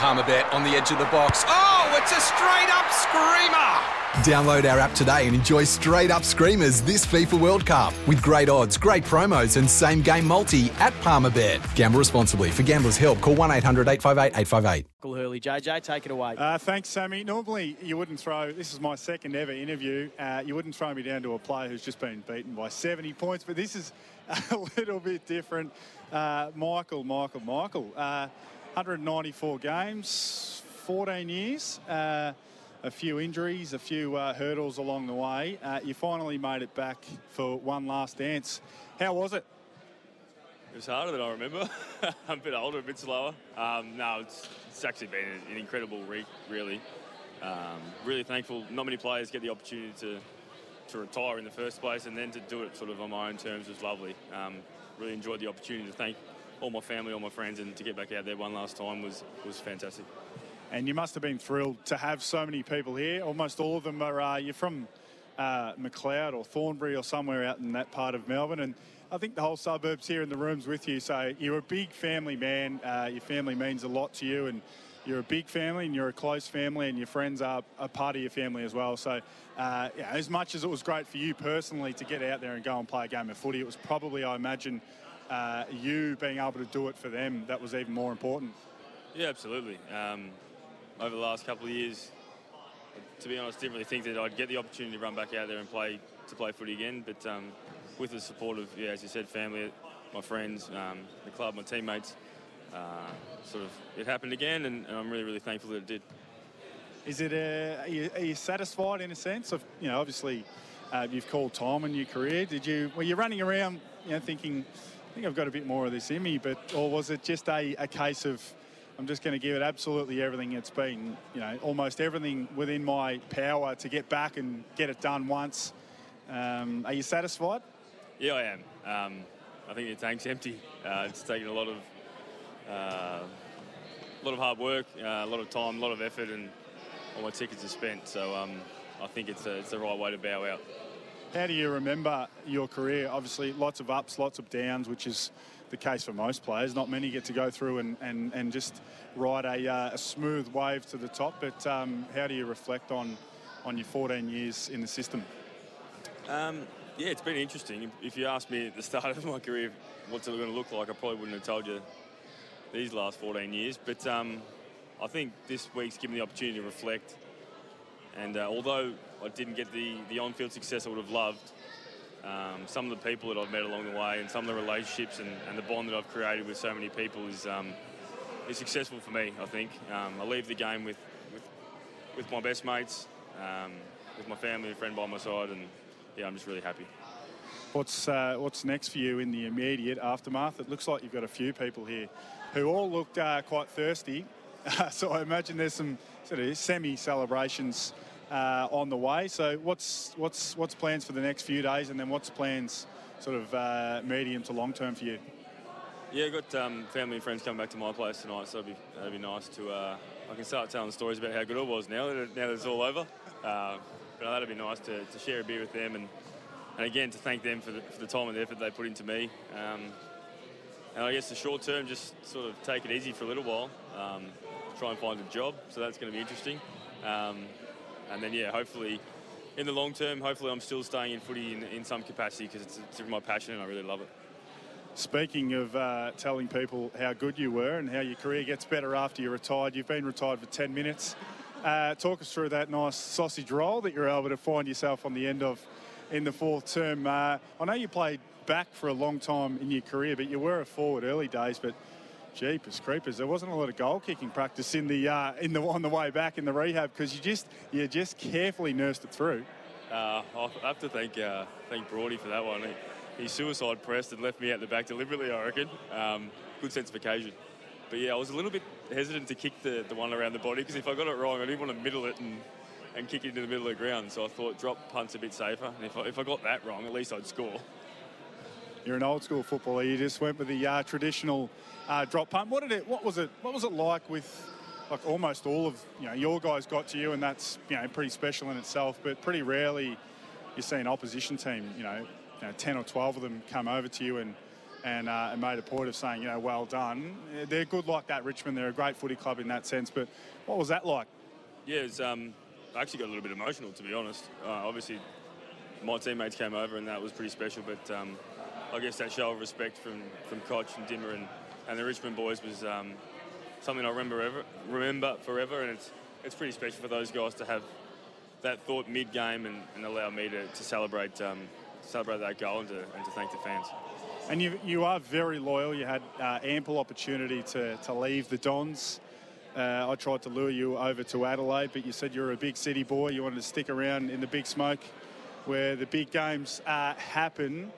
Palmerbet on the edge of the box. Oh, it's a straight up screamer! Download our app today and enjoy straight up screamers this FIFA World Cup with great odds, great promos, and same game multi at Palmerbet. Gamble responsibly. For gamblers' help, call 1 800 858 858. Michael Hurley. JJ, take it away. Uh, thanks, Sammy. Normally, you wouldn't throw, this is my second ever interview, uh, you wouldn't throw me down to a player who's just been beaten by 70 points, but this is a little bit different. Uh, Michael, Michael, Michael. 194 games, 14 years, uh, a few injuries, a few uh, hurdles along the way. Uh, you finally made it back for one last dance. How was it? It was harder than I remember. I'm a bit older, a bit slower. Um, no, it's, it's, actually been an incredible week, really. Um, really thankful. Not many players get the opportunity to to retire in the first place, and then to do it sort of on my own terms was lovely. Um, really enjoyed the opportunity to thank all my family, all my friends, and to get back out there one last time was was fantastic. And you must have been thrilled to have so many people here. Almost all of them are uh, you're from uh, Macleod or Thornbury or somewhere out in that part of Melbourne, and I think the whole suburbs here in the rooms with you. So you're a big family man. Uh, your family means a lot to you, and you're a big family and you're a close family, and your friends are a part of your family as well. So, uh, yeah, as much as it was great for you personally to get out there and go and play a game of footy, it was probably, I imagine, uh, you being able to do it for them that was even more important. Yeah, absolutely. Um, over the last couple of years, to be honest, didn't really think that I'd get the opportunity to run back out there and play to play footy again. But um, with the support of, yeah, as you said, family, my friends, um, the club, my teammates, uh, sort of it happened again, and, and, I'm really, really thankful that it did. Is it? A, are, you, are you satisfied in a sense of, you know, obviously uh, you've called time in your career. Did you? Were you running around, you know, thinking? I think I've got a bit more of this in me, but or was it just a, a case of I'm just going to give it absolutely everything it's been, you know, almost everything within my power to get back and get it done once. Um, are you satisfied? Yeah, I am. Um, I think the tank's empty. Uh, it's taken a lot of uh, a lot of hard work, uh, a lot of time, a lot of effort, and all my tickets are spent. So um, I think it's, a, it's the right way to bow out. How do you remember your career? Obviously, lots of ups, lots of downs, which is the case for most players. Not many get to go through and, and, and just ride a, uh, a smooth wave to the top. But um, how do you reflect on, on your 14 years in the system? Um, yeah, it's been interesting. If you asked me at the start of my career what's it going to look like, I probably wouldn't have told you these last 14 years. But um, I think this week's given me the opportunity to reflect. And uh, although I didn't get the, the on-field success I would have loved. Um, some of the people that I've met along the way and some of the relationships and, and the bond that I've created with so many people is, um, is successful for me, I think. Um, I leave the game with, with, with my best mates, um, with my family and friend by my side, and yeah, I'm just really happy. What's, uh, what's next for you in the immediate aftermath? It looks like you've got a few people here who all looked uh, quite thirsty. so I imagine there's some sort of semi-celebrations uh, on the way. So what's what's what's plans for the next few days, and then what's plans sort of uh, medium to long term for you? Yeah, I've got um, family and friends coming back to my place tonight, so that'd be, that'd be nice to. Uh, I can start telling stories about how good it was now that, now that it's all over. Uh, but that'd be nice to, to share a beer with them and, and again to thank them for the, for the time and the effort they put into me. Um, and I guess the short term, just sort of take it easy for a little while, um, try and find a job. So that's going to be interesting. Um, and then yeah, hopefully in the long term, hopefully I'm still staying in footy in, in some capacity because it's, it's my passion and I really love it. Speaking of uh, telling people how good you were and how your career gets better after you're retired, you've been retired for 10 minutes. Uh, talk us through that nice sausage roll that you're able to find yourself on the end of in the fourth term. Uh, I know you played back for a long time in your career, but you were a forward early days. But Jeepers creepers! There wasn't a lot of goal kicking practice in the uh, in the on the way back in the rehab because you just you just carefully nursed it through. Uh, I have to thank uh, thank Brody for that one. He, he, suicide pressed and left me out the back deliberately. I reckon. Um, good sense of occasion. But yeah, I was a little bit hesitant to kick the, the one around the body because if I got it wrong, I didn't want to middle it and, and kick it into the middle of the ground. So I thought drop punt's a bit safer. And if I, if I got that wrong, at least I'd score. You're an old school footballer. You just went with the uh, traditional uh, drop punt. What did it? What was it? What was it like with? Like almost all of you know your guys got to you, and that's you know pretty special in itself. But pretty rarely you see an opposition team, you know, you know, ten or twelve of them come over to you and and, uh, and made a point of saying, you know, well done. They're good like that, Richmond. They're a great footy club in that sense. But what was that like? Yeah, it's, um, I actually got a little bit emotional, to be honest. Uh, obviously, my teammates came over and that was pretty special, but um, I guess that show of respect from, from Koch and Dimmer and, and the Richmond boys was um, something I remember ever, remember forever, and it's, it's pretty special for those guys to have that thought mid-game and, and allow me to, to celebrate um, celebrate that goal and to, and to thank the fans. And you, you are very loyal. You had uh, ample opportunity to, to leave the Dons. Uh, I tried to lure you over to Adelaide, but you said you're a big city boy. You wanted to stick around in the big smoke where the big games uh, happen.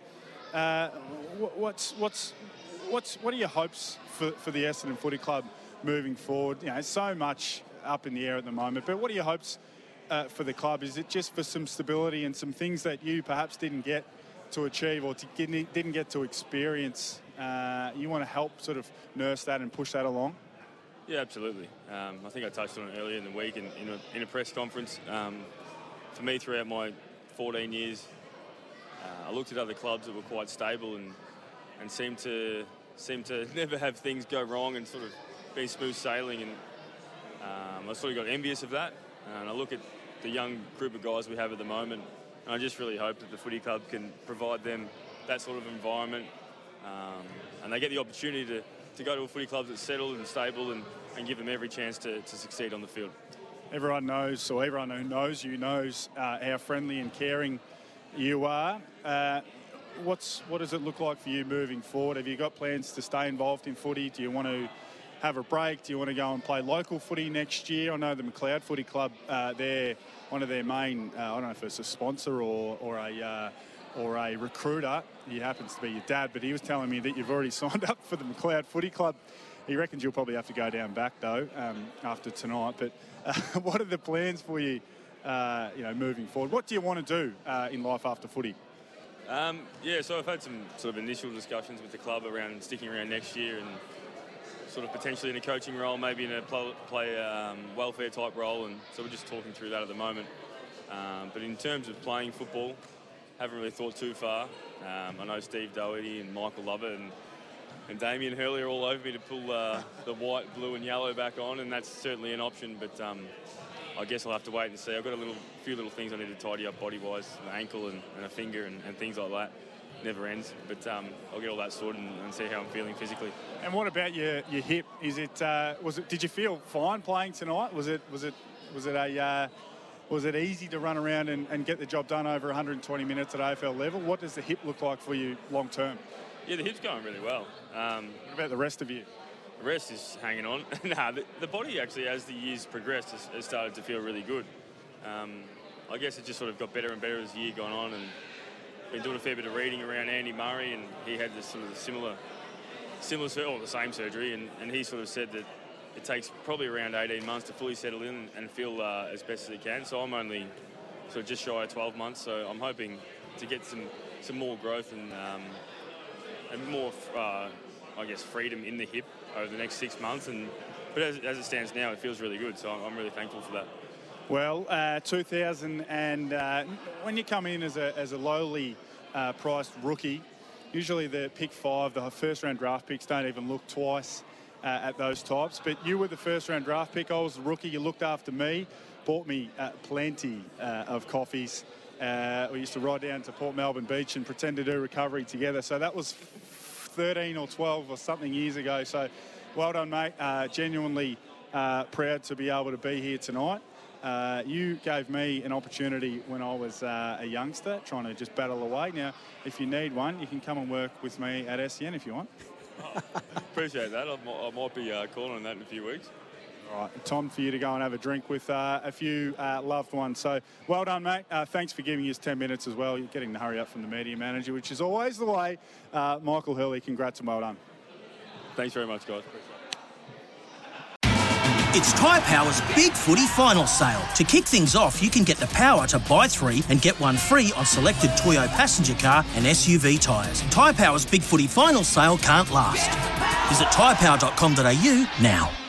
Uh, what's, what's, what's, what are your hopes for, for the Essendon Footy Club moving forward? You know, so much up in the air at the moment, but what are your hopes uh, for the club? Is it just for some stability and some things that you perhaps didn't get to achieve or to, didn't get to experience? Uh, you want to help sort of nurse that and push that along? Yeah, absolutely. Um, I think I touched on it earlier in the week in, in, a, in a, press conference. Um, for me, throughout my 14 years, uh, I looked at other clubs that were quite stable and and seemed to seem to never have things go wrong and sort of be smooth sailing. And um, I sort of got envious of that. And I look at the young group of guys we have at the moment, and I just really hope that the footy club can provide them that sort of environment, um, and they get the opportunity to, to go to a footy club that's settled and stable and, and give them every chance to, to succeed on the field. Everyone knows, or everyone who knows you knows uh, how friendly and caring you are. Uh, what's what does it look like for you moving forward? Have you got plans to stay involved in footy? Do you want to have a break? Do you want to go and play local footy next year? I know the Macleod Footy Club, uh, they're one of their main, uh, I don't know if it's a sponsor or, or a uh, or a recruiter. He happens to be your dad, but he was telling me that you've already signed up for the Macleod Footy Club. He reckons you'll probably have to go down back though um, after tonight. But uh, what are the plans for you, uh, you know, moving forward? What do you want to do uh, in life after footy? Um, yeah, so I've had some sort of initial discussions with the club around sticking around next year and sort of potentially in a coaching role, maybe in a play, um, welfare type role, and so we're just talking through that at the moment. Um, but in terms of playing football, haven't really thought too far. Um, I know Steve Doherty and Michael Lovett and, and Damien Hurley are all over me to pull uh, the white, blue, and yellow back on, and that's certainly an option. But um, I guess I'll have to wait and see. I've got a little, few little things I need to tidy up body-wise, an ankle and, and a finger and, and things like that never ends. But um, I'll get all that sorted and, and, see how I'm feeling physically. And what about your, your hip? Is it uh, was it? Did you feel fine playing tonight? Was it was it was it a uh, was it easy to run around and, and, get the job done over 120 minutes at AFL level? What does the hip look like for you long term? Yeah, the hip's going really well. Um, what about the rest of you? Rest is hanging on. nah, the, the, body actually, as the years progressed, has, has started to feel really good. Um, I guess it just sort of got better and better as the year gone on, and been doing a fair bit of reading around Andy Murray, and he had this sort of similar, similar or the same surgery, and, and he sort of said that it takes probably around 18 months to fully settle in and feel uh, as best as he can. So I'm only sort of just shy of 12 months, so I'm hoping to get some some more growth and um, and more, uh, I guess, freedom in the hip over the next six months. And but as, as it stands now, it feels really good. So I'm really thankful for that. Well, uh, 2000 and uh, when you come in as a, as a lowly uh, priced rookie, usually the pick five, the first round draft picks don't even look twice uh, at those types. But you were the first round draft pick. I was the rookie. You looked after me, bought me uh, plenty uh, of coffees. we used to ride down to Port Melbourne Beach and pretend to do recovery together. So that was 13 or 12 or something years ago. So well done, mate. genuinely proud to be able to be here tonight. Uh, you gave me an opportunity when I was uh, a youngster trying to just battle away. Now, if you need one, you can come and work with me at SEN if you want. Oh, appreciate that. I might, I might be uh, calling on that in a few weeks. All right, Tom, for you to go and have a drink with uh, a few uh, loved ones. So, well done, mate. Uh, thanks for giving us 10 minutes as well. You're getting the hurry up from the media manager, which is always the way. Michael Hurley, congrats and well done. Thanks very much, guys. It's Tyre Power's Big Footy Final Sale. To kick things off, you can get the power to buy three and get one free on selected Toyo passenger car and SUV tyres. Tyre Power's Big Footy Final Sale can't last. Visit tyrepower.com.au now.